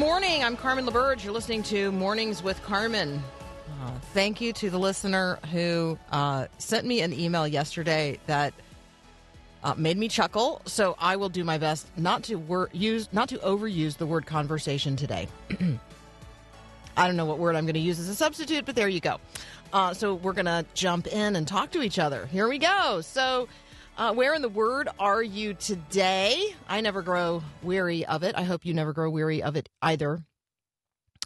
Morning. I'm Carmen LaBerge. You're listening to Mornings with Carmen. Uh, thank you to the listener who uh, sent me an email yesterday that uh, made me chuckle. So I will do my best not to wor- use, not to overuse the word conversation today. I don't know what word I'm going to use as a substitute, but there you go. Uh, so we're going to jump in and talk to each other. Here we go. So, uh, where in the Word are you today? I never grow weary of it. I hope you never grow weary of it either.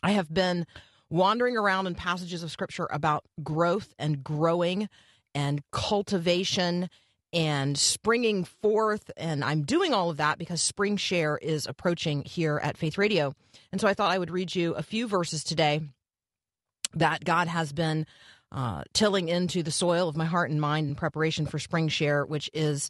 I have been wandering around in passages of Scripture about growth and growing and cultivation and springing forth. And I'm doing all of that because Spring Share is approaching here at Faith Radio. And so I thought I would read you a few verses today that God has been uh, tilling into the soil of my heart and mind in preparation for Spring Share, which is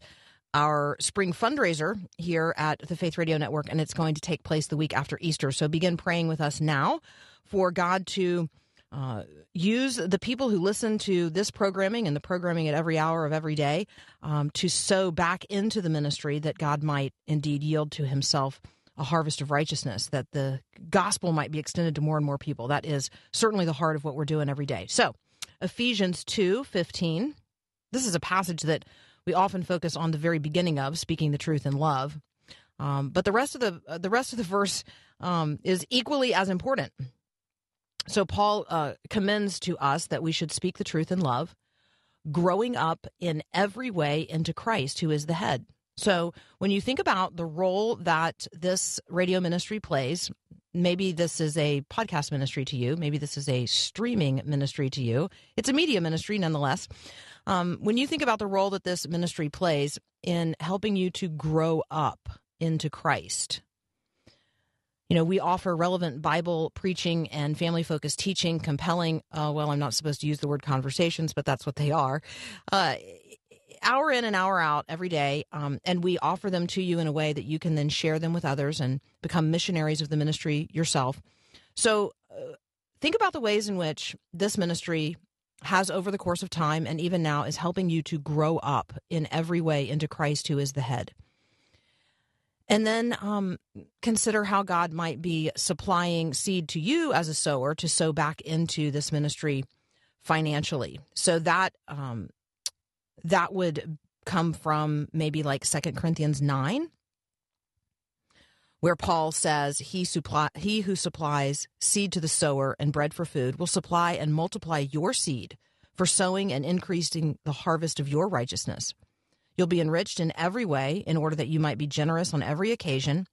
our spring fundraiser here at the Faith Radio Network, and it's going to take place the week after Easter. So begin praying with us now for God to uh, use the people who listen to this programming and the programming at every hour of every day um, to sow back into the ministry that God might indeed yield to Himself a harvest of righteousness, that the gospel might be extended to more and more people. That is certainly the heart of what we're doing every day. So, Ephesians two fifteen. This is a passage that we often focus on the very beginning of, speaking the truth in love. Um, but the rest of the uh, the rest of the verse um, is equally as important. So Paul uh, commends to us that we should speak the truth in love, growing up in every way into Christ, who is the head. So when you think about the role that this radio ministry plays, maybe this is a podcast ministry to you, maybe this is a streaming ministry to you. It's a media ministry nonetheless. Um, when you think about the role that this ministry plays in helping you to grow up into Christ, you know, we offer relevant Bible preaching and family focused teaching, compelling, uh, well, I'm not supposed to use the word conversations, but that's what they are. Uh, hour in and hour out every day. Um, and we offer them to you in a way that you can then share them with others and become missionaries of the ministry yourself. So uh, think about the ways in which this ministry has over the course of time and even now is helping you to grow up in every way into Christ who is the head. And then um, consider how God might be supplying seed to you as a sower to sow back into this ministry financially. So that um, that would come from maybe like Second Corinthians nine, where Paul says, "He supply he who supplies seed to the sower and bread for food will supply and multiply your seed for sowing and increasing the harvest of your righteousness." You'll be enriched in every way in order that you might be generous on every occasion,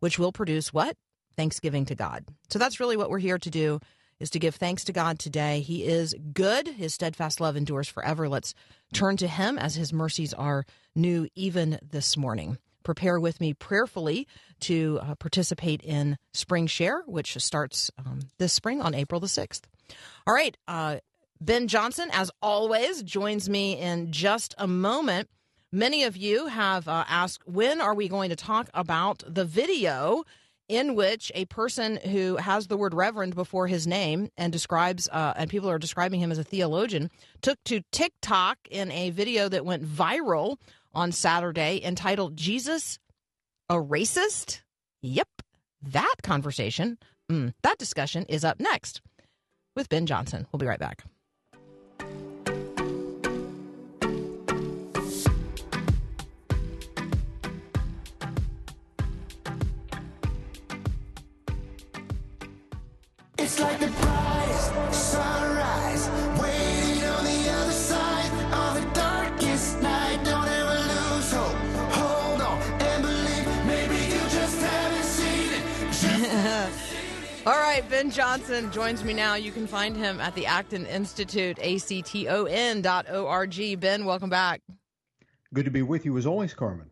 which will produce what? Thanksgiving to God. So that's really what we're here to do is to give thanks to God today. He is good. His steadfast love endures forever. Let's turn to him as his mercies are new even this morning. Prepare with me prayerfully to uh, participate in Spring Share, which starts um, this spring on April the 6th. All right. Uh, ben Johnson, as always, joins me in just a moment. Many of you have uh, asked, when are we going to talk about the video in which a person who has the word reverend before his name and describes, uh, and people are describing him as a theologian, took to TikTok in a video that went viral on Saturday entitled Jesus a Racist? Yep, that conversation, mm, that discussion is up next with Ben Johnson. We'll be right back. It's like the brightest sunrise, waiting on the other side of the darkest night. Don't ever lose hope. Hold on and believe. Maybe you just haven't seen it. All right, Ben Johnson joins me now. You can find him at the Acton Institute, A-C-T-O-N dot O-R-G. Ben, welcome back. Good to be with you as always, Carmen.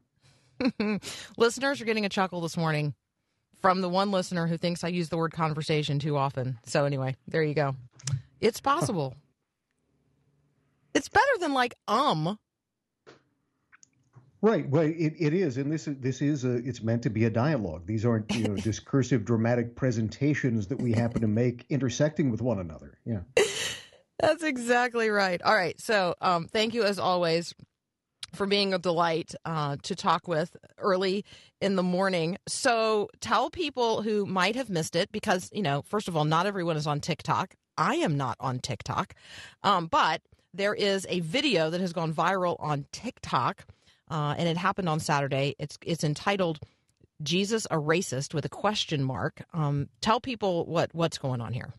Listeners are getting a chuckle this morning from the one listener who thinks I use the word conversation too often. So anyway, there you go. It's possible. it's better than like um. Right. Well, it, it is, and this is this is a, it's meant to be a dialogue. These aren't you know discursive, dramatic presentations that we happen to make intersecting with one another. Yeah. That's exactly right. All right. So, um, thank you as always for being a delight uh, to talk with early in the morning. So, tell people who might have missed it because, you know, first of all, not everyone is on TikTok. I am not on TikTok. Um, but there is a video that has gone viral on TikTok, uh, and it happened on Saturday. It's, it's entitled Jesus a Racist with a question mark. Um, tell people what, what's going on here.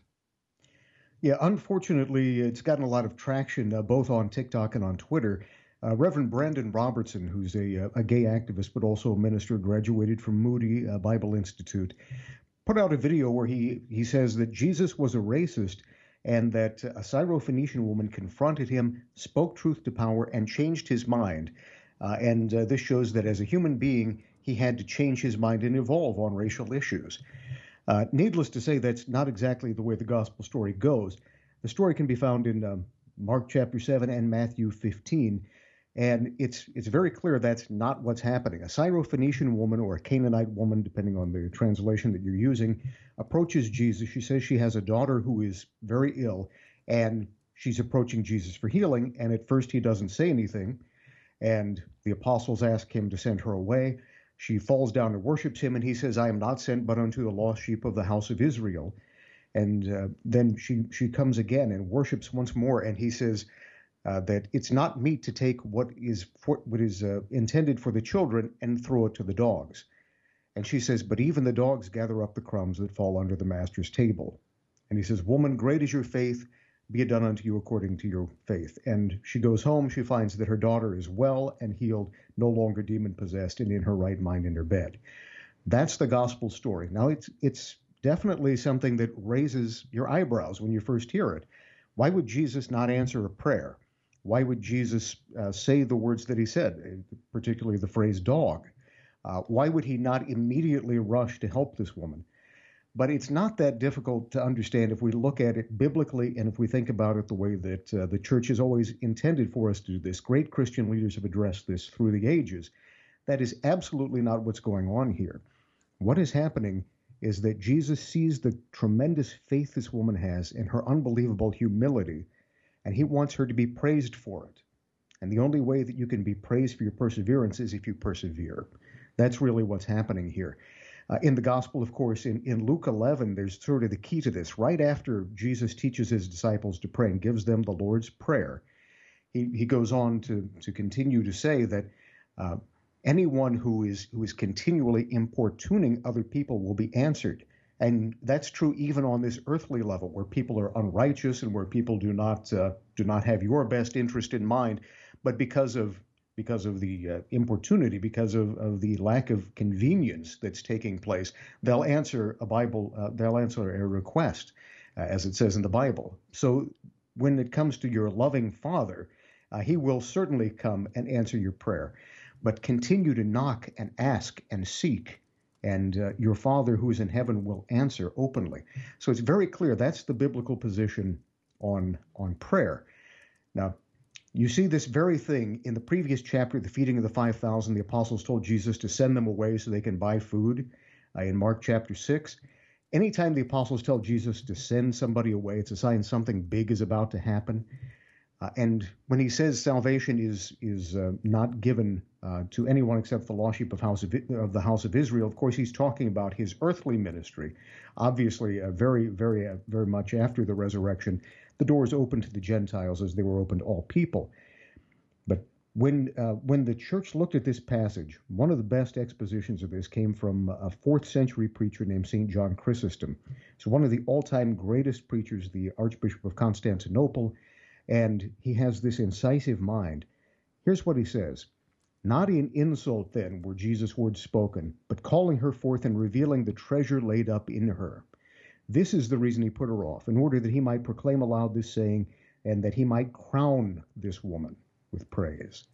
Yeah. Unfortunately, it's gotten a lot of traction uh, both on TikTok and on Twitter. Uh, Reverend Brandon Robertson, who's a, a gay activist but also a minister, graduated from Moody uh, Bible Institute, put out a video where he, he says that Jesus was a racist and that a Syrophoenician woman confronted him, spoke truth to power, and changed his mind. Uh, and uh, this shows that as a human being, he had to change his mind and evolve on racial issues. Uh, needless to say, that's not exactly the way the gospel story goes. The story can be found in um, Mark chapter 7 and Matthew 15. And it's it's very clear that's not what's happening. A Syrophoenician woman or a Canaanite woman, depending on the translation that you're using, approaches Jesus. She says she has a daughter who is very ill, and she's approaching Jesus for healing. And at first, he doesn't say anything. And the apostles ask him to send her away. She falls down and worships him, and he says, I am not sent but unto the lost sheep of the house of Israel. And uh, then she, she comes again and worships once more, and he says, uh, that it's not meet to take what is for, what is uh, intended for the children and throw it to the dogs. And she says, but even the dogs gather up the crumbs that fall under the master's table. And he says, woman, great is your faith. Be it done unto you according to your faith. And she goes home. She finds that her daughter is well and healed, no longer demon possessed, and in her right mind in her bed. That's the gospel story. Now, it's it's definitely something that raises your eyebrows when you first hear it. Why would Jesus not answer a prayer? Why would Jesus uh, say the words that he said, particularly the phrase dog? Uh, why would he not immediately rush to help this woman? But it's not that difficult to understand if we look at it biblically and if we think about it the way that uh, the church has always intended for us to do this. Great Christian leaders have addressed this through the ages. That is absolutely not what's going on here. What is happening is that Jesus sees the tremendous faith this woman has and her unbelievable humility and he wants her to be praised for it. And the only way that you can be praised for your perseverance is if you persevere. That's really what's happening here. Uh, in the gospel, of course, in, in Luke 11, there's sort of the key to this. Right after Jesus teaches his disciples to pray and gives them the Lord's Prayer, he, he goes on to, to continue to say that uh, anyone who is, who is continually importuning other people will be answered. And that's true even on this earthly level, where people are unrighteous and where people do not uh, do not have your best interest in mind, but because of because of the uh, importunity, because of, of the lack of convenience that's taking place, they'll answer a Bible, uh, they'll answer a request, uh, as it says in the Bible. So when it comes to your loving Father, uh, He will certainly come and answer your prayer, but continue to knock and ask and seek and uh, your Father who is in heaven will answer openly. So it's very clear that's the biblical position on on prayer. Now, you see this very thing in the previous chapter, the feeding of the 5,000. The apostles told Jesus to send them away so they can buy food uh, in Mark chapter 6. Anytime the apostles tell Jesus to send somebody away, it's a sign something big is about to happen. Uh, and when he says salvation is is uh, not given uh, to anyone except the lost sheep of, house of, of, the house of Israel, of course he's talking about his earthly ministry. Obviously, uh, very very uh, very much after the resurrection, the doors open to the Gentiles as they were open to all people. But when uh, when the church looked at this passage, one of the best expositions of this came from a fourth century preacher named Saint John Chrysostom. So one of the all time greatest preachers, the Archbishop of Constantinople and he has this incisive mind. Here's what he says Not in insult, then, were Jesus' words spoken, but calling her forth and revealing the treasure laid up in her. This is the reason he put her off, in order that he might proclaim aloud this saying and that he might crown this woman with praise.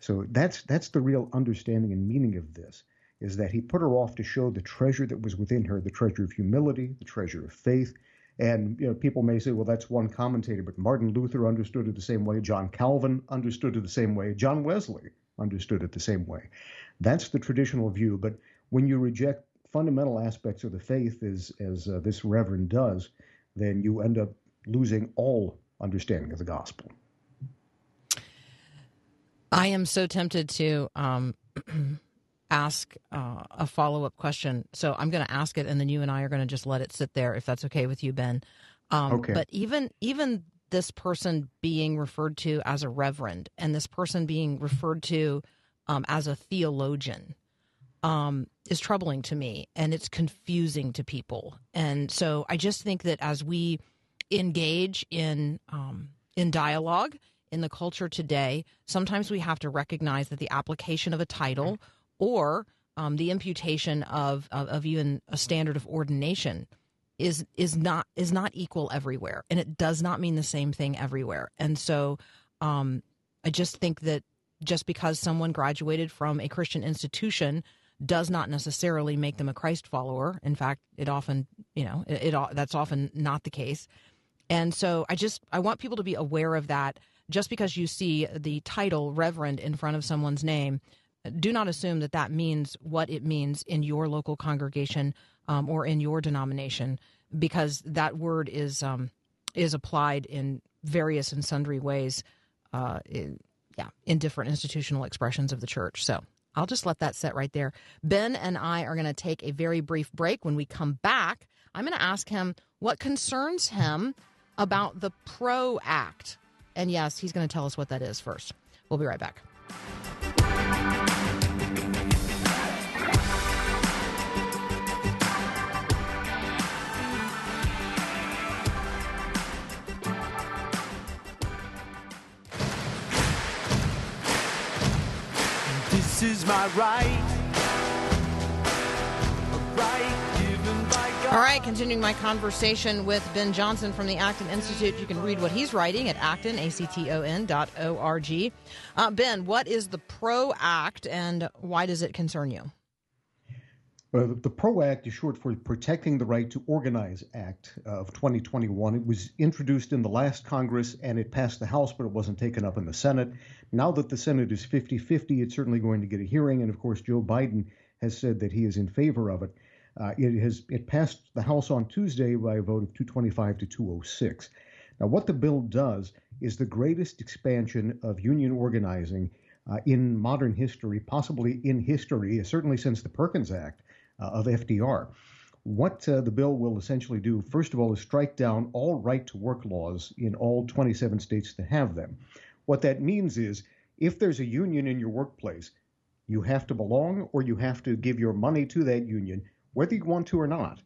So that's that's the real understanding and meaning of this is that he put her off to show the treasure that was within her, the treasure of humility, the treasure of faith. And you know, people may say, well, that's one commentator, but Martin Luther understood it the same way. John Calvin understood it the same way. John Wesley understood it the same way. That's the traditional view. But when you reject fundamental aspects of the faith, as as uh, this reverend does, then you end up losing all understanding of the gospel. I am so tempted to um, ask uh, a follow up question. So I'm going to ask it, and then you and I are going to just let it sit there, if that's okay with you, Ben. Um, Okay. But even even this person being referred to as a reverend, and this person being referred to um, as a theologian, um, is troubling to me, and it's confusing to people. And so I just think that as we engage in um, in dialogue in the culture today, sometimes we have to recognize that the application of a title or um, the imputation of, of of even a standard of ordination is is not is not equal everywhere, and it does not mean the same thing everywhere. And so, um, I just think that just because someone graduated from a Christian institution does not necessarily make them a Christ follower. In fact, it often, you know, it, it that's often not the case. And so I just I want people to be aware of that. Just because you see the title reverend in front of someone's name, do not assume that that means what it means in your local congregation um, or in your denomination, because that word is um, is applied in various and sundry ways. Uh, in, yeah, in different institutional expressions of the church. So I'll just let that set right there. Ben and I are going to take a very brief break. When we come back, I'm going to ask him what concerns him about the PRO Act. And yes, he's going to tell us what that is first. We'll be right back. Is my right. All right, continuing my conversation with Ben Johnson from the Acton Institute. You can read what he's writing at acton, A-C-T-O-N dot O-R-G. Uh, ben, what is the PRO Act and why does it concern you? Uh, the PRO Act is short for Protecting the Right to Organize Act of 2021. It was introduced in the last Congress and it passed the House, but it wasn't taken up in the Senate. Now that the Senate is 50 50, it's certainly going to get a hearing. And of course, Joe Biden has said that he is in favor of it. Uh, it has it passed the House on Tuesday by a vote of 225 to 206. Now, what the bill does is the greatest expansion of union organizing uh, in modern history, possibly in history, certainly since the Perkins Act of FDR. What uh, the bill will essentially do, first of all, is strike down all right to work laws in all 27 states that have them. What that means is if there's a union in your workplace, you have to belong or you have to give your money to that union, whether you want to or not.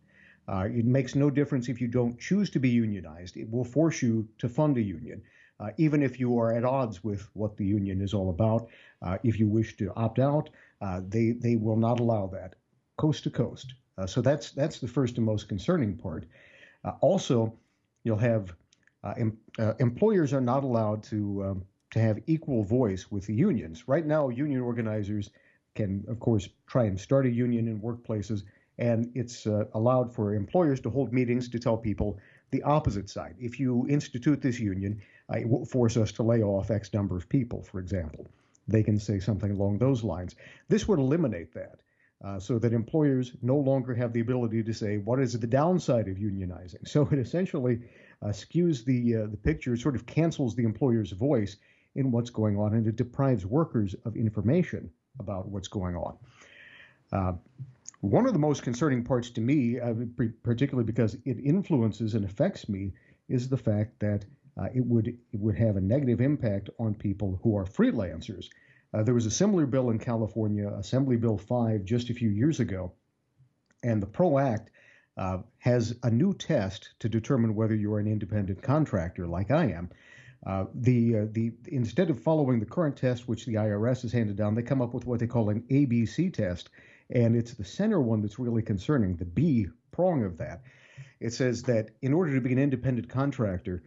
Uh, it makes no difference if you don't choose to be unionized. It will force you to fund a union, uh, even if you are at odds with what the union is all about. Uh, if you wish to opt out, uh, they they will not allow that, coast to coast. Uh, so that's that's the first and most concerning part. Uh, also, you'll have uh, em- uh, employers are not allowed to um, to have equal voice with the unions. Right now, union organizers can, of course, try and start a union in workplaces, and it's uh, allowed for employers to hold meetings to tell people the opposite side. If you institute this union, it will force us to lay off X number of people, for example. They can say something along those lines. This would eliminate that. Uh, so that employers no longer have the ability to say what is the downside of unionizing. So it essentially uh, skews the uh, the picture, sort of cancels the employer's voice in what's going on, and it deprives workers of information about what's going on. Uh, one of the most concerning parts to me, uh, particularly because it influences and affects me, is the fact that it would it would have a negative impact on people who are freelancers. Uh, there was a similar bill in California, Assembly Bill 5, just a few years ago, and the PRO Act uh, has a new test to determine whether you're an independent contractor, like I am. Uh, the uh, the instead of following the current test, which the IRS has handed down, they come up with what they call an ABC test, and it's the center one that's really concerning, the B prong of that. It says that in order to be an independent contractor,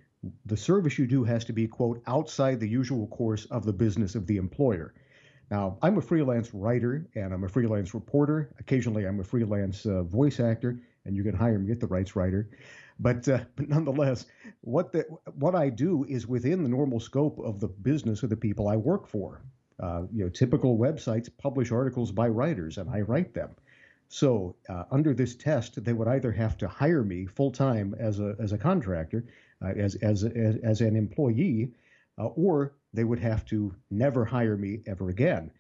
the service you do has to be, quote, outside the usual course of the business of the employer. Now, I'm a freelance writer and I'm a freelance reporter. Occasionally, I'm a freelance uh, voice actor, and you can hire me, get the rights writer. But, uh, but nonetheless, what the, what I do is within the normal scope of the business of the people I work for. Uh, you know, typical websites publish articles by writers, and I write them. So uh, under this test, they would either have to hire me full time as a as a contractor, as, as as as an employee, uh, or they would have to never hire me ever again.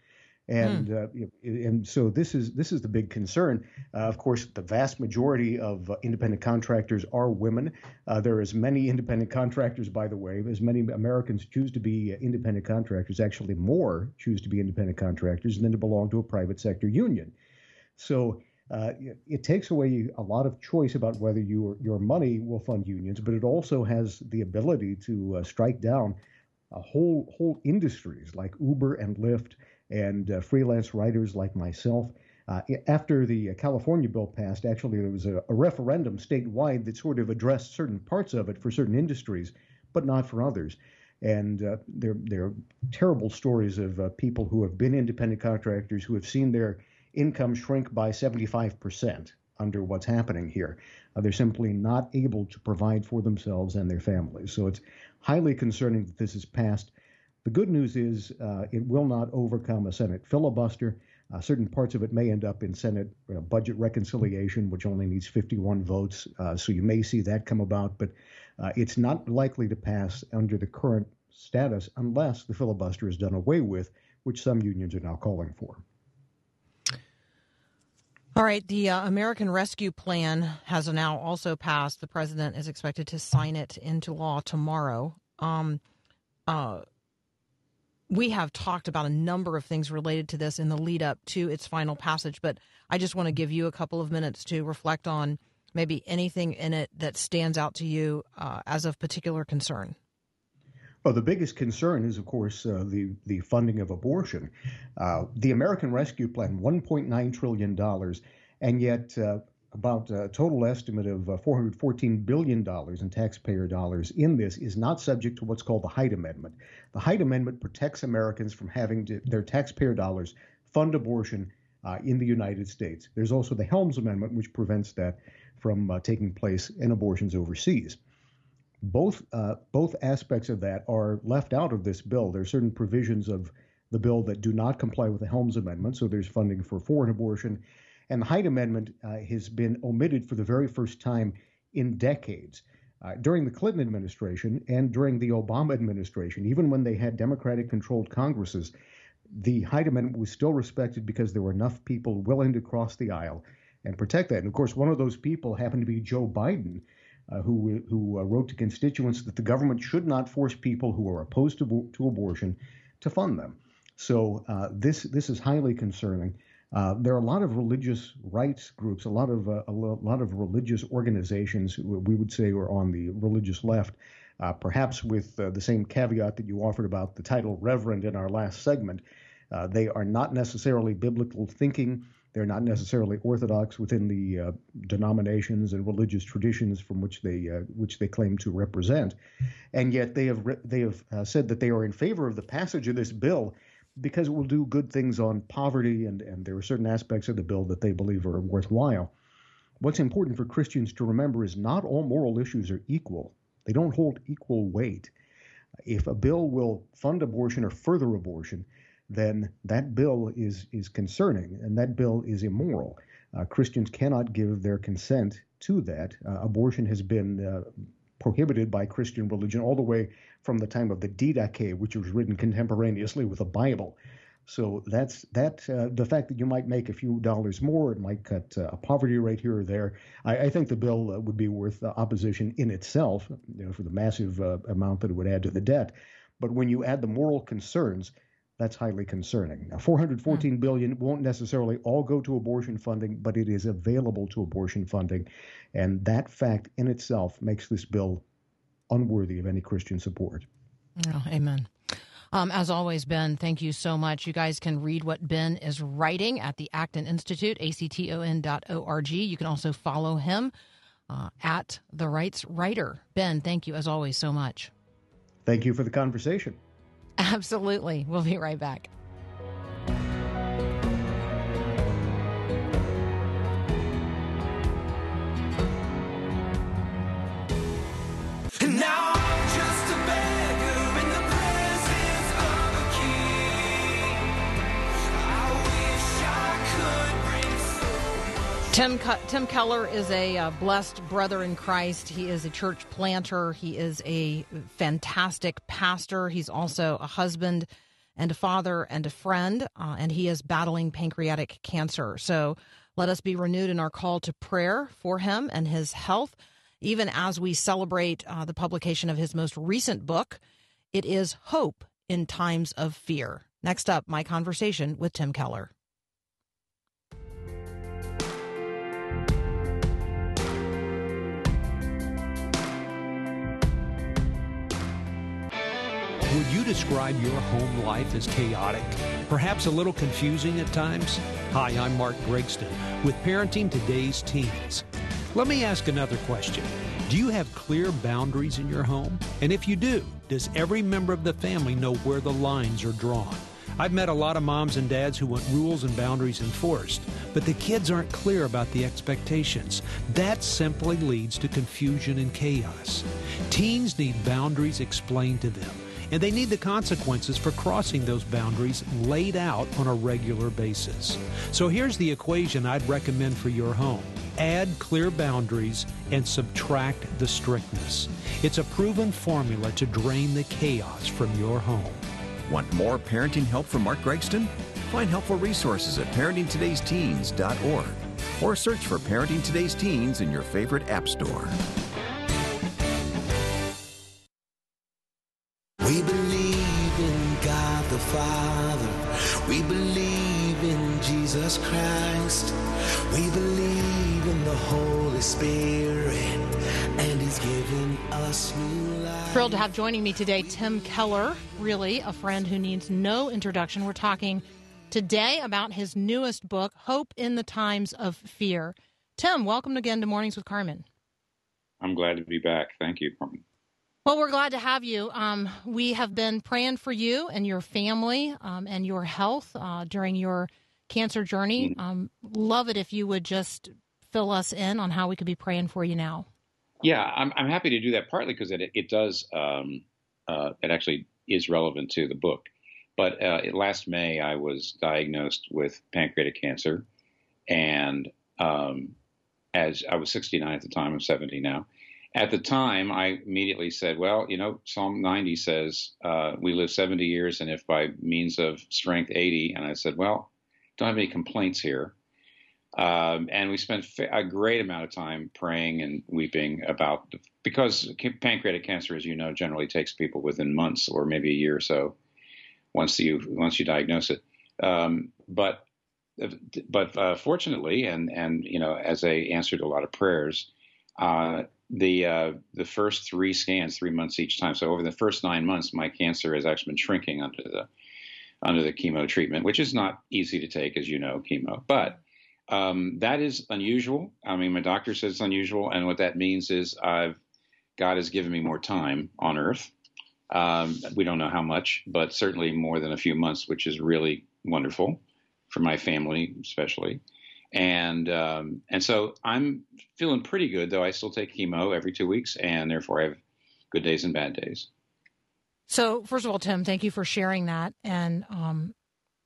And uh, and so this is this is the big concern. Uh, of course, the vast majority of uh, independent contractors are women. Uh, there are as many independent contractors, by the way, as many Americans choose to be uh, independent contractors. Actually, more choose to be independent contractors than to belong to a private sector union. So uh, it, takes away a lot of choice about whether your your money will fund unions, but it also has the ability to uh, strike down a whole whole industries like Uber and Lyft and uh, freelance writers like myself. Uh, after the California bill passed, actually there was a, a referendum statewide that sort of addressed certain parts of it for certain industries, but not for others. And uh, there, there are terrible stories of uh, people who have been independent contractors who have seen their income shrink by 75% under what's happening here. Uh, they're simply not able to provide for themselves and their families. So it's highly concerning that this is passed. The good news is uh, it will not overcome a Senate filibuster. Uh, certain parts of it may end up in Senate uh, budget reconciliation, which only needs 51 votes. Uh, so you may see that come about, but uh, it's not likely to pass under the current status unless the filibuster is done away with, which some unions are now calling for. All right, the uh, American Rescue Plan has now also passed. The president is expected to sign it into law tomorrow. Um, uh, we have talked about a number of things related to this in the lead up to its final passage, but I just want to give you a couple of minutes to reflect on maybe anything in it that stands out to you uh, as of particular concern. Well, the biggest concern is, of course, uh, the the funding of abortion. Uh, the American Rescue Plan, 1.9 trillion dollars, and yet uh, about a total estimate of uh, 414 billion dollars in taxpayer dollars in this is not subject to what's called the Hyde Amendment. The Hyde Amendment protects Americans from having to, their taxpayer dollars fund abortion uh, in the United States. There's also the Helms Amendment, which prevents that from uh, taking place in abortions overseas both uh, both aspects of that are left out of this bill. There are certain provisions of the bill that do not comply with the Helms Amendment, so there's funding for foreign abortion, and the Hyde Amendment uh, has been omitted for the very first time in decades. Uh, during the Clinton administration and during the Obama administration, even when they had Democratic controlled Congresses, the Hyde Amendment was still respected because there were enough people willing to cross the aisle and protect that. And of course, one of those people happened to be Joe Biden, uh, who who uh, wrote to constituents that the government should not force people who are opposed to, to abortion to fund them. So uh, this this is highly concerning. Uh, there are a lot of religious rights groups, a lot of uh, a lot of religious organizations we would say are on the religious left, uh, perhaps with the same caveat that you offered about the title reverend in our last segment. they are not necessarily biblical thinking. They're not necessarily orthodox within the uh, denominations and religious traditions from which they uh, which they claim to represent, and yet they have re- they have uh, said that they are in favor of the passage of this bill because it will do good things on poverty and and there are certain aspects of the bill that they believe are worthwhile. What's important for Christians to remember is not all moral issues are equal. They don't hold equal weight. If a bill will fund abortion or further abortion, then that bill is is concerning, and that bill is immoral. Uh, Christians cannot give their consent to that. Uh, abortion has been uh, prohibited by Christian religion all the way from the time of the Didache, which was written contemporaneously with the Bible. So that's that. Uh, the fact that you might make a few dollars more, it might cut uh, a poverty rate here or there. I, I think the bill uh, would be worth opposition in itself, you know, for the massive amount that it would add to the debt. But when you add the moral concerns, that's highly concerning. Now, 414 mm. billion won't necessarily all go to abortion funding, but it is available to abortion funding, and that fact in itself makes this bill unworthy of any Christian support. Oh, amen. Um, as always, Ben, thank you so much. You guys can read what Ben is writing at the Acton Institute, acton.org. You can also follow him uh, at the rights writer. Ben, thank you as always so much. Thank you for the conversation. Absolutely. We'll be right back. And now Tim Tim Keller is a uh, blessed brother in Christ. He is a church planter. He is a fantastic pastor. He's also a husband and a father and a friend, uh, and he is battling pancreatic cancer. So let us be renewed in our call to prayer for him and his health, even as we celebrate uh, the publication of his most recent book. It is Hope in Times of Fear. Next up, my conversation with Tim Keller. Would you describe your home life as chaotic? Perhaps a little confusing at times? Hi, I'm Mark Gregston with Parenting Today's Teens. Let me ask another question. Do you have clear boundaries in your home? And if you do, does every member of the family know where the lines are drawn? I've met a lot of moms and dads who want rules and boundaries enforced, but the kids aren't clear about the expectations. That simply leads to confusion and chaos. Teens need boundaries explained to them and they need the consequences for crossing those boundaries laid out on a regular basis. So here's the equation I'd recommend for your home add clear boundaries and subtract the strictness. It's a proven formula to drain the chaos from your home. Want more parenting help from Mark Gregston? Find helpful resources at parentingtodaysteens.org or search for Parenting Today's Teens in your favorite app store. Thrilled to have joining me today Tim Keller, really a friend who needs no introduction. We're talking today about his newest book, Hope in the Times of Fear. Tim, welcome again to Mornings with Carmen. I'm glad to be back. Thank you. Well, we're glad to have you. Um, we have been praying for you and your family um, and your health uh, during your cancer journey. Um, love it if you would just fill us in on how we could be praying for you now. Yeah, I'm, I'm happy to do that partly because it, it does, um, uh, it actually is relevant to the book. But uh, last May, I was diagnosed with pancreatic cancer. And um, as I was 69 at the time, I'm 70 now. At the time, I immediately said, well, you know, Psalm 90 says uh, we live 70 years and if by means of strength 80. And I said, well, don't have any complaints here. Um, and we spent a great amount of time praying and weeping about because pancreatic cancer, as you know, generally takes people within months or maybe a year or so once you once you diagnose it. Um, but but uh, fortunately, and and you know, as I answered a lot of prayers, uh, the uh, the first three scans, three months each time. So over the first nine months, my cancer has actually been shrinking under the under the chemo treatment, which is not easy to take, as you know, chemo. But um, that is unusual. I mean, my doctor says it's unusual, and what that means is I've God has given me more time on Earth. Um, we don't know how much, but certainly more than a few months, which is really wonderful for my family, especially. And um, and so I'm feeling pretty good, though I still take chemo every two weeks, and therefore I have good days and bad days. So, first of all, Tim, thank you for sharing that, and um,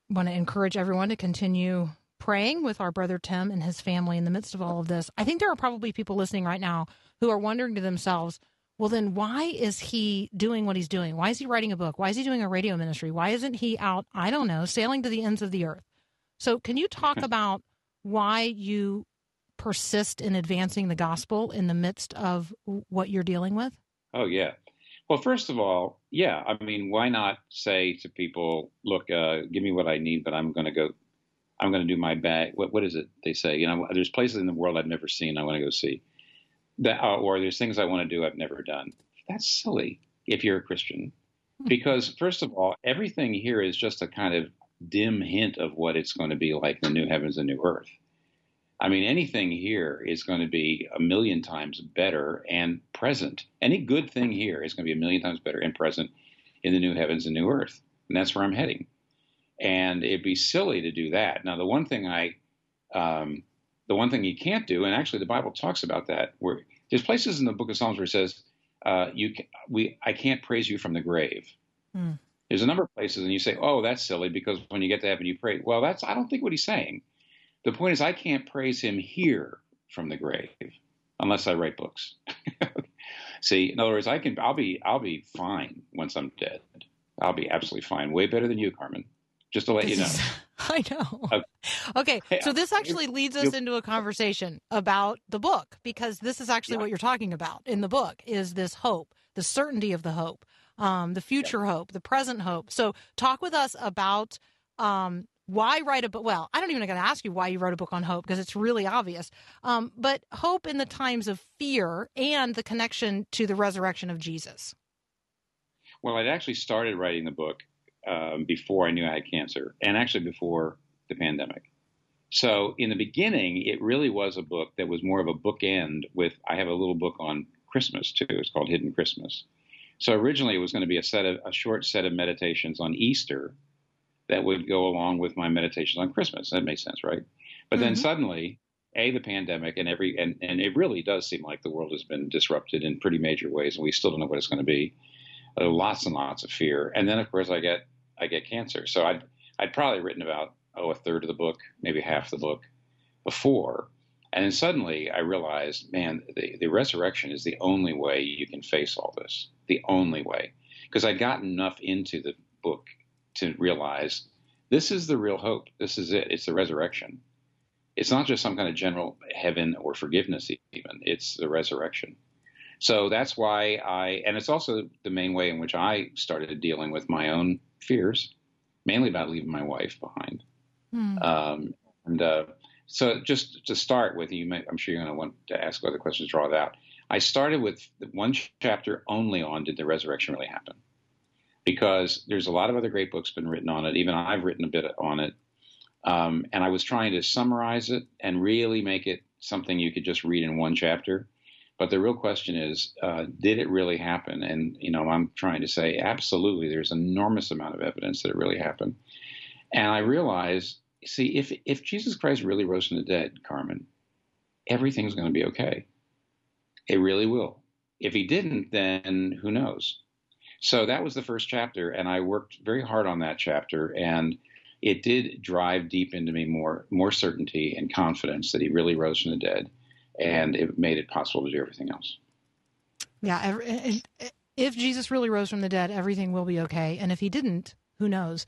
want to encourage everyone to continue praying with our brother Tim and his family in the midst of all of this. I think there are probably people listening right now who are wondering to themselves, well, then why is he doing what he's doing? Why is he writing a book? Why is he doing a radio ministry? Why isn't he out, I don't know, sailing to the ends of the earth? So, can you talk about why you persist in advancing the gospel in the midst of what you're dealing with? Oh, yeah. Well, first of all, yeah. I mean, why not say to people, look, uh, give me what I need, but I'm going to go, I'm going to do my bag. What, what is it they say? You know, there's places in the world I've never seen I want to go see. That, uh, or there's things I want to do I've never done. That's silly if you're a Christian. Because, first of all, everything here is just a kind of dim hint of what it's going to be like in the new heavens and new earth. I mean, anything here is going to be a million times better and present. Any good thing here is going to be a million times better and present in the new heavens and new earth. And that's where I'm heading. And it'd be silly to do that. Now, the one thing I, um, the one thing you can't do, and actually the Bible talks about that, where there's places in the book of Psalms where it says, uh, you, we, I can't praise you from the grave. Hmm. There's a number of places, and you say, "Oh, that's silly," because when you get to heaven, you pray. Well, that's I don't think what he's saying. The point is, I can't praise him here from the grave unless I write books. See, in other words, I can. I'll be. I'll be fine once I'm dead. I'll be absolutely fine. Way better than you, Carmen. Just to let you know. Is- I know. Okay. Okay, so this actually leads us into a conversation about the book because this is actually Yeah. what you're talking about in the book is this hope, the certainty of the hope, um, the future hope, the present hope. So talk with us about um, why write a book. Well, I don't even going to ask you why you wrote a book on hope because it's really obvious. Um, but hope in the times of fear and the connection to the resurrection of Jesus. Well, I'd actually started writing the book um, before I knew I had cancer, and actually before the pandemic. So in the beginning, it really was a book that was more of a bookend. With I have a little book on Christmas too. It's called Hidden Christmas. So originally, it was going to be a set of a short set of meditations on Easter that would go along with my meditations on Christmas. That makes sense, right? But then Mhm. suddenly, a the pandemic and every and, and it really does seem like the world has been disrupted in pretty major ways, and we still don't know what it's going to be. Uh, lots and lots of fear, and then of course I get I get cancer. So I'd I'd probably written about oh a third of the book, maybe half the book before, and then suddenly I realized, man, the the resurrection is the only way you can face all this. The only way, because I got enough into the book to realize this is the real hope. This is it. It's the resurrection. It's not just some kind of general heaven or forgiveness, even. It's the resurrection. So that's why I, and it's also the main way in which I started dealing with my own fears, mainly about leaving my wife behind. Hmm. Um, and uh, so, just to start with, you may, I'm sure you're going to want to ask other questions, draw that out. I started with one chapter only on did the resurrection really happen? Because there's a lot of other great books been written on it. Even I've written a bit on it. Um, and I was trying to summarize it and really make it something you could just read in one chapter. But the real question is, uh, did it really happen? And you know, I'm trying to say absolutely. There's enormous amount of evidence that it really happened. And I realized, see, if if Jesus Christ really rose from the dead, Carmen, everything's going to be okay. It really will. If he didn't, then who knows? So that was the first chapter, and I worked very hard on that chapter, and it did drive deep into me more more certainty and confidence that he really rose from the dead, and it made it possible to do everything else. Yeah, every, and- and if Jesus really rose from the dead, everything will be okay. And if he didn't, who knows?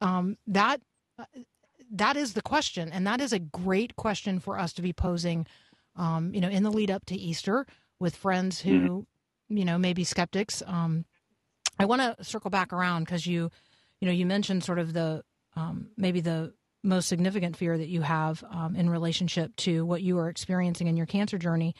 Um, that that is the question, and that is a great question for us to be posing. Um, you know, in the lead up to Easter, with friends who, you know, may be skeptics. Um, I want to circle back around because you, you know, you mentioned sort of the um, maybe the most significant fear that you have um, in relationship to what you are experiencing in your cancer journey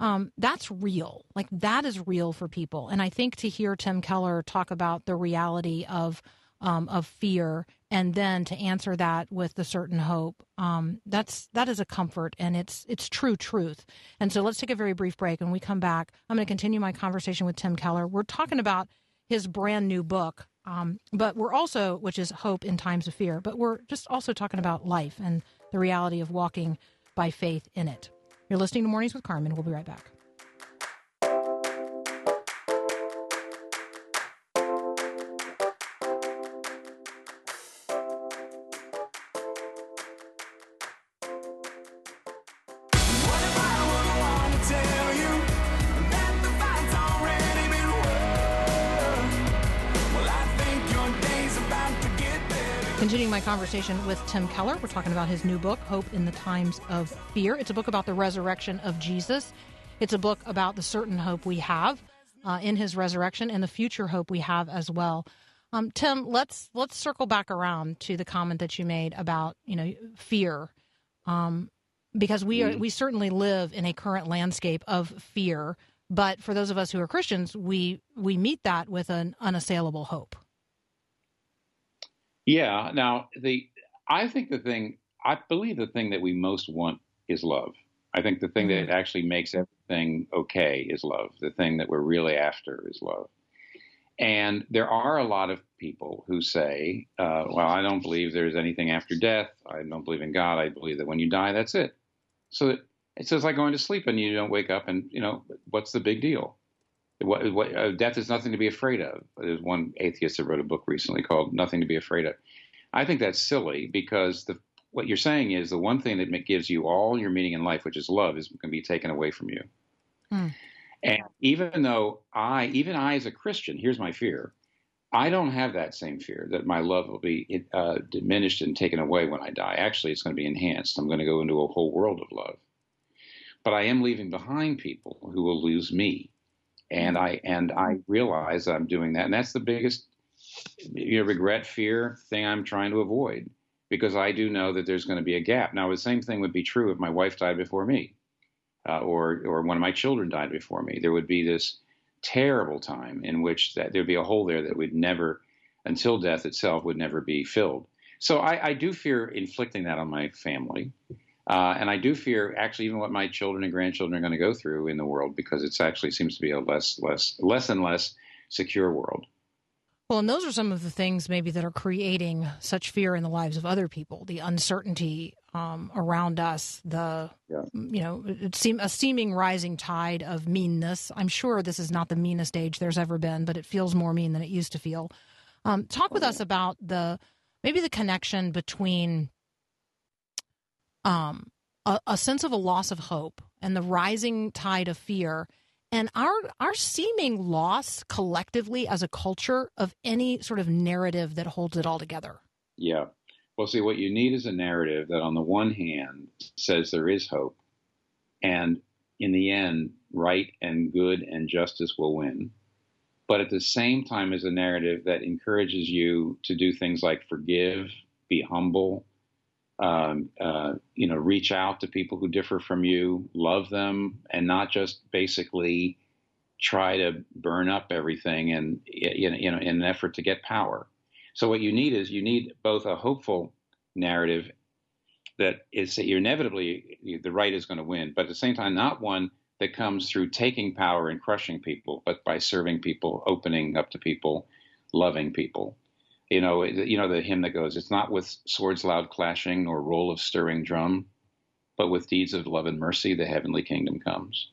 um, that's real. Like that is real for people. And I think to hear Tim Keller talk about the reality of um, of fear and then to answer that with the certain hope, um, that's that is a comfort and it's it's true truth. And so let's take a very brief break. and When we come back, I'm going to continue my conversation with Tim Keller. We're talking about his brand new book, um, but we're also, which is hope in times of fear, but we're just also talking about life and the reality of walking by faith in it. You're listening to Mornings with Carmen. We'll be right back. Conversation with Tim Keller, we're talking about his new book, Hope in the Times of Fear. It's a book about the resurrection of Jesus. It's a book about the certain hope we have uh, in his resurrection and the future hope we have as well. Um, Tim, let's let's circle back around to the comment that you made about you know fear, um, because we are we certainly live in a current landscape of fear. But for those of us who are Christians, we we meet that with an unassailable hope. Yeah. Now, the I think the thing I believe the thing that we most want is love. I think the thing that actually makes everything okay is love. The thing that we're really after is love. And there are a lot of people who say, uh, well, I don't believe there's anything after death. I don't believe in God. I believe that when you die, that's it. So it's just like going to sleep and you don't wake up and, you know, what's the big deal? What, what, uh, death is nothing to be afraid of. There's one atheist that wrote a book recently called Nothing to Be Afraid of. I think that's silly because the, what you're saying is the one thing that gives you all your meaning in life, which is love, is going to be taken away from you. Hmm. And even though I, even I as a Christian, here's my fear. I don't have that same fear that my love will be uh, diminished and taken away when I die. Actually, it's going to be enhanced. I'm going to go into a whole world of love. But I am leaving behind people who will lose me, and I and I realize I'm doing that, and that's the biggest you know, regret, fear thing I'm trying to avoid because I do know that there's going to be a gap. Now, the same thing would be true if my wife died before me uh, or or one of my children died before me. There would be this terrible time in which that there'd be a hole there that would never, until death itself, would never be filled. So I, I do fear inflicting that on my family. Uh, and I do fear actually even what my children and grandchildren are going to go through in the world because it's actually seems to be a less, less, less and less secure world. Well, and those are some of the things maybe that are creating such fear in the lives of other people. The uncertainty um, around us, the Yeah. you know, it seem a seeming rising tide of meanness. I'm sure this is not the meanest age there's ever been, but it feels more mean than it used to feel. Um, talk with us about the maybe the connection between um, a, a sense of a loss of hope and the rising tide of fear and our our seeming loss collectively as a culture of any sort of narrative that holds it all together. Yeah. Well, see, what you need is a narrative that, on the one hand, says there is hope, and in the end, right and good and justice will win. But at the same time, is a narrative that encourages you to do things like forgive, be humble, um, uh, you know, reach out to people who differ from you, love them, and not just basically try to burn up everything and you know, in an effort to get power. So what you need is you need both a hopeful narrative that is that you're inevitably the right is going to win, but at the same time, not one that comes through taking power and crushing people, but by serving people, opening up to people, loving people. You know, you know the hymn that goes, "It's not with swords loud clashing nor roll of stirring drum, but with deeds of love and mercy the heavenly kingdom comes."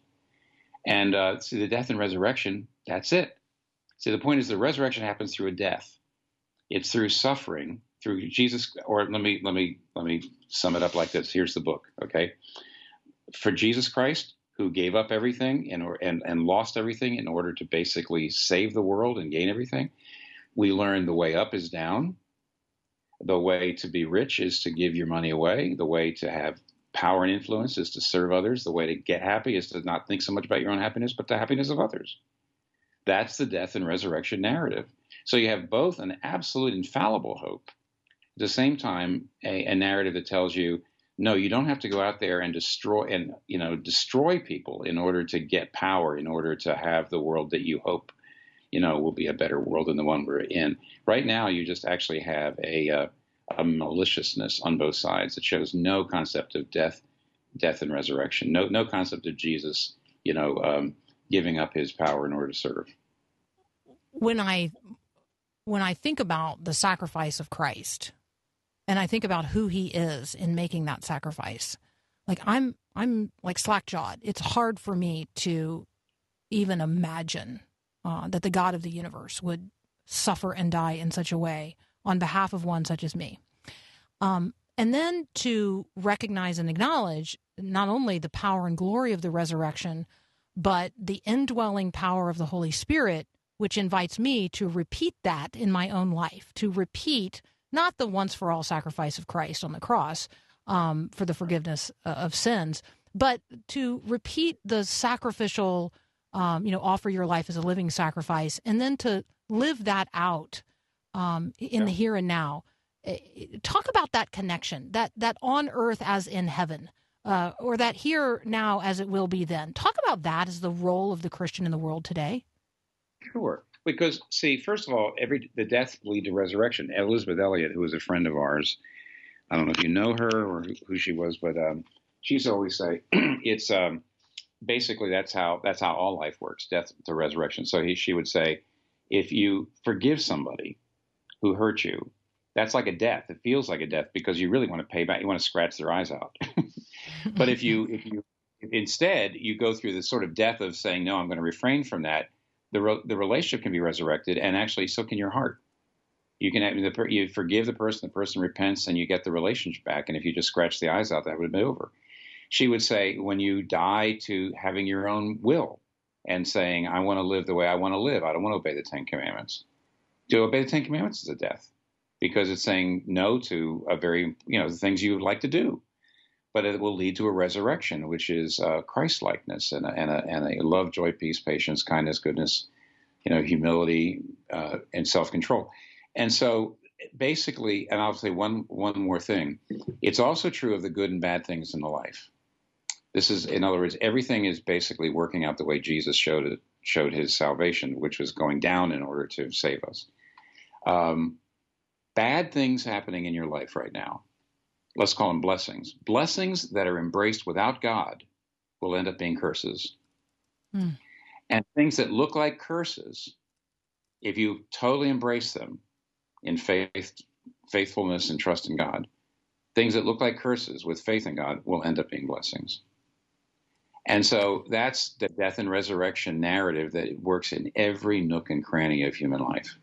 And uh, see, the death and resurrection, that's it. See, the point is the resurrection happens through a death. It's through suffering, through Jesus. Or let me let me let me sum it up like this. Here's the book. Okay, for Jesus Christ, who gave up everything and and and lost everything in order to basically save the world and gain everything, we learn the way up is down. The way to be rich is to give your money away. The way to have power and influence is to serve others. The way to get happy is to not think so much about your own happiness, but the happiness of others. That's the death and resurrection narrative. So you have both an absolute infallible hope, at the same time a, a narrative that tells you, no, you don't have to go out there and destroy and you know destroy people in order to get power, in order to have the world that you hope, you know, will be a better world than the one we're in. Right now, you just actually have a uh, a maliciousness on both sides that shows no concept of death, death and resurrection, no no concept of Jesus, you know, um, giving up his power in order to serve. When I when I think about the sacrifice of Christ, and I think about who He is in making that sacrifice, like I'm I'm like slack jawed. It's hard for me to even imagine uh, that the God of the universe would suffer and die in such a way on behalf of one such as me. Um, and then to recognize and acknowledge not only the power and glory of the resurrection, but the indwelling power of the Holy Spirit, which invites me to repeat that in my own life, to repeat not the once for all sacrifice of Christ on the cross um, for the forgiveness uh, of sins, but to repeat the sacrificial, um, you know, offer your life as a living sacrifice, and then to live that out um, in the here and now. Talk about that connection, that that on earth as in heaven, uh, or that here now as it will be then. Talk about that as the role of the Christian in the world today. Sure. Because see, first of all, every the death lead to resurrection. Elisabeth Elliot, who was a friend of ours, I don't know if you know her or who, who she was, but um, she used to always say, "It's um, basically that's how that's how all life works, death to resurrection." So he, she would say, if you forgive somebody who hurt you, that's like a death. It feels like a death because you really want to pay back. You want to scratch their eyes out. but if you if you instead you go through the sort of death of saying, "No, I'm going to refrain from that," the re- the relationship can be resurrected, and actually, so can your heart. You can the, you forgive the person, the person repents, and you get the relationship back. And if you just scratch the eyes out, that would have been over. She would say, when you die to having your own will and saying, "I want to live the way I want to live. I don't want to obey the Ten Commandments." To obey the Ten Commandments is a death because it's saying no to a very you know the things you would like to do but it will lead to a resurrection, which is uh, Christ likeness and and, and a love, joy, peace, patience, kindness, goodness, you know, humility, uh, and self control. And so, basically, and I'll say one one more thing: it's also true of the good and bad things in the life. This is, in other words, everything is basically working out the way Jesus showed it, showed his salvation, which was going down in order to save us. Um, bad things happening in your life right now let's call them blessings. Blessings that are embraced without God will end up being curses. Hmm. And things that look like curses, if you totally embrace them in faith, faithfulness, and trust in God, things that look like curses with faith in God will end up being blessings. And so that's the death and resurrection narrative that works in every nook and cranny of human life.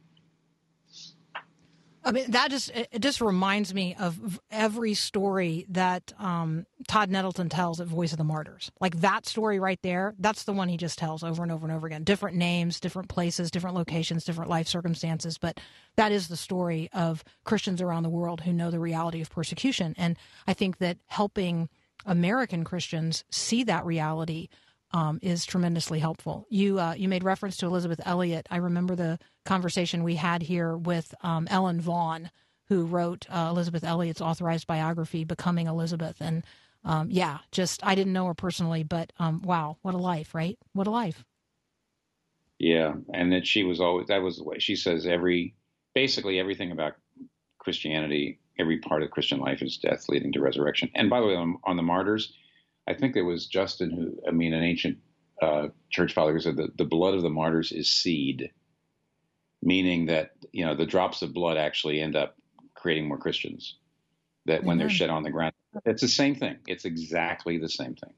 I mean, that just it just reminds me of every story that um, Todd Nettleton tells at Voice of the Martyrs. Like that story right there, that's the one he just tells over and over and over again. Different names, different places, different locations, different life circumstances, but that is the story of Christians around the world who know the reality of persecution. And I think that helping American Christians see that reality um, is tremendously helpful. You uh, you made reference to Elisabeth Elliot. I remember the conversation we had here with um, Ellen Vaughn, who wrote uh, Elisabeth Elliot's authorized biography, "Becoming Elisabeth." And um, yeah, just I didn't know her personally, but um, wow, what a life, right? What a life. Yeah, and that she was always that was the way she says every basically everything about Christianity, every part of Christian life is death leading to resurrection. And by the way, on, on the martyrs, I think there was Justin who, I mean, an ancient uh, church father who said that the blood of the martyrs is seed, meaning that you know the drops of blood actually end up creating more Christians. That when they're shed on the ground, it's the same thing. It's exactly the same thing.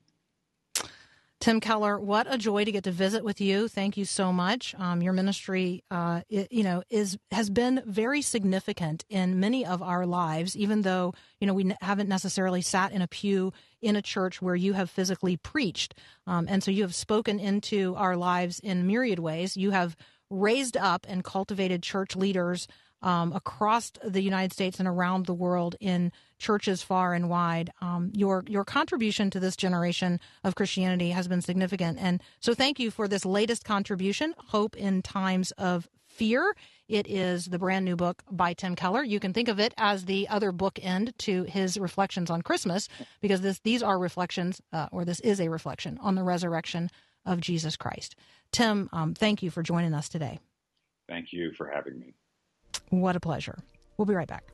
Tim Keller, what a joy to get to visit with you. Thank you so much. Um, your ministry, uh, it, you know, is has been very significant in many of our lives. Even though you know we n- haven't necessarily sat in a pew in a church where you have physically preached, um, and so you have spoken into our lives in myriad ways. You have raised up and cultivated church leaders um, across the United States and around the world in churches far and wide. Um, your your contribution to this generation of Christianity has been significant, and so thank you for this latest contribution. Hope in times of fear. It is the brand new book by Tim Keller. You can think of it as the other bookend to his reflections on Christmas, because this these are reflections, uh, or this is a reflection on the resurrection of Jesus Christ. Tim, um, thank you for joining us today. Thank you for having me. What a pleasure. We'll be right back.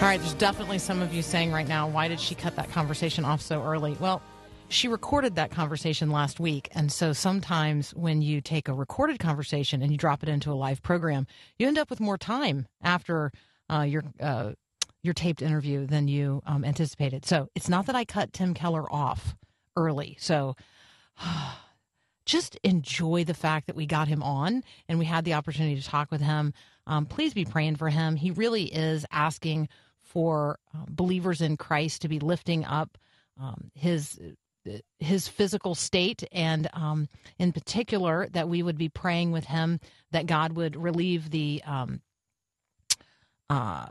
All right, there's definitely some of you saying right now, why did she cut that conversation off so early? Well, she recorded that conversation last week. And so sometimes when you take a recorded conversation and you drop it into a live program, you end up with more time after uh, your. Uh, your taped interview than you um, anticipated. So it's not that I cut Tim Keller off early. So just enjoy the fact that we got him on and we had the opportunity to talk with him. Um, please be praying for him. He really is asking for uh, believers in Christ to be lifting up um, his his physical state, and um, in particular, that we would be praying with him that God would relieve the um, uh,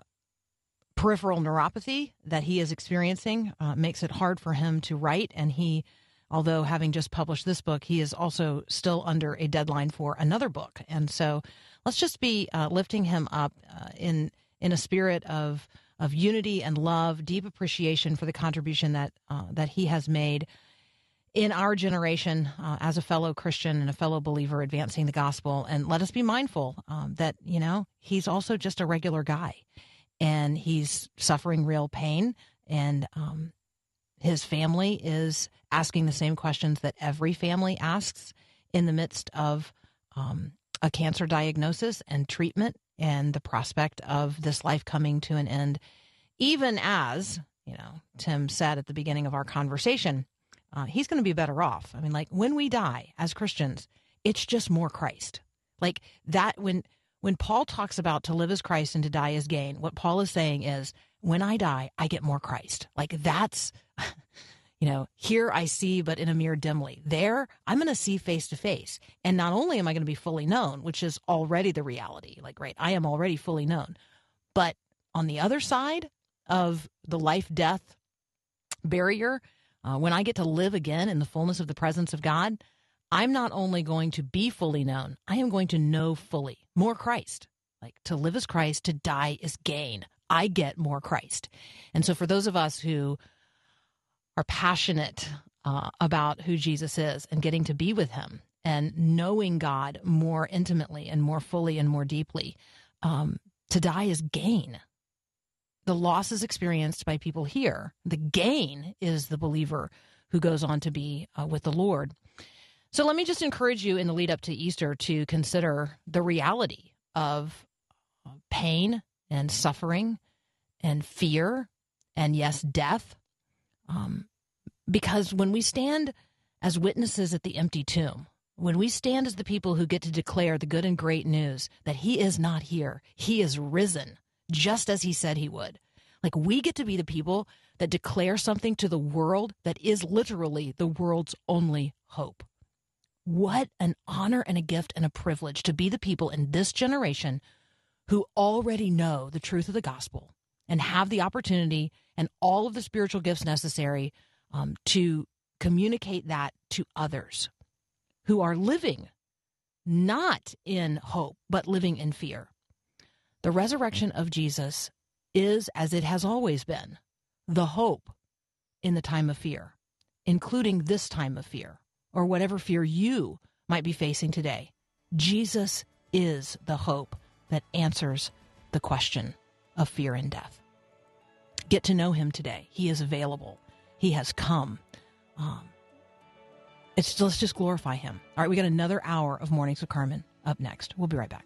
peripheral neuropathy that he is experiencing. Uh, makes it hard for him to write, and he although having just published this book, he is also still under a deadline for another book. And so let's just be uh, lifting him up uh, in in a spirit of of unity and love, deep appreciation for the contribution that uh, that he has made in our generation uh, as a fellow Christian and a fellow believer advancing the gospel. And let us be mindful um, that, you know, he's also just a regular guy and he's suffering real pain. And um, his family is asking the same questions that every family asks in the midst of um, a cancer diagnosis and treatment and the prospect of this life coming to an end, even as, you know, Tim said at the beginning of our conversation uh, he's going to be better off. I mean, like when we die as Christians, it's just more Christ. Like that when when Paul talks about to live as Christ and to die as gain, what Paul is saying is when I die, I get more Christ. Like that's you know, here I see but in a mirror dimly. There, I'm going to see face to face. And not only am I going to be fully known, which is already the reality. Like right, I am already fully known. But on the other side of the life death barrier, uh, when I get to live again in the fullness of the presence of God, I'm not only going to be fully known, I am going to know fully more Christ. Like to live as Christ, to die is gain. I get more Christ. And so, for those of us who are passionate uh, about who Jesus is and getting to be with him and knowing God more intimately and more fully and more deeply, um, to die is gain the losses experienced by people here. The gain is the believer who goes on to be uh, with the Lord. So let me just encourage you in the lead up to Easter to consider the reality of uh, pain and suffering and fear and, yes, death. Um, because when we stand as witnesses at the empty tomb, when we stand as the people who get to declare the good and great news that He is not here, He is risen just as he said he would. Like we get to be the people that declare something to the world that is literally the world's only hope. What an honor and a gift and a privilege to be the people in this generation who already know the truth of the gospel and have the opportunity and all of the spiritual gifts necessary um, to communicate that to others who are living not in hope, but living in fear. The resurrection of Jesus is, as it has always been, the hope in the time of fear, including this time of fear, or whatever fear you might be facing today. Jesus is the hope that answers the question of fear and death. Get to know him today. He is available. He has come. Um, it's let's just glorify him. All right, we got another hour of mornings with Carmen up next. We'll be right back.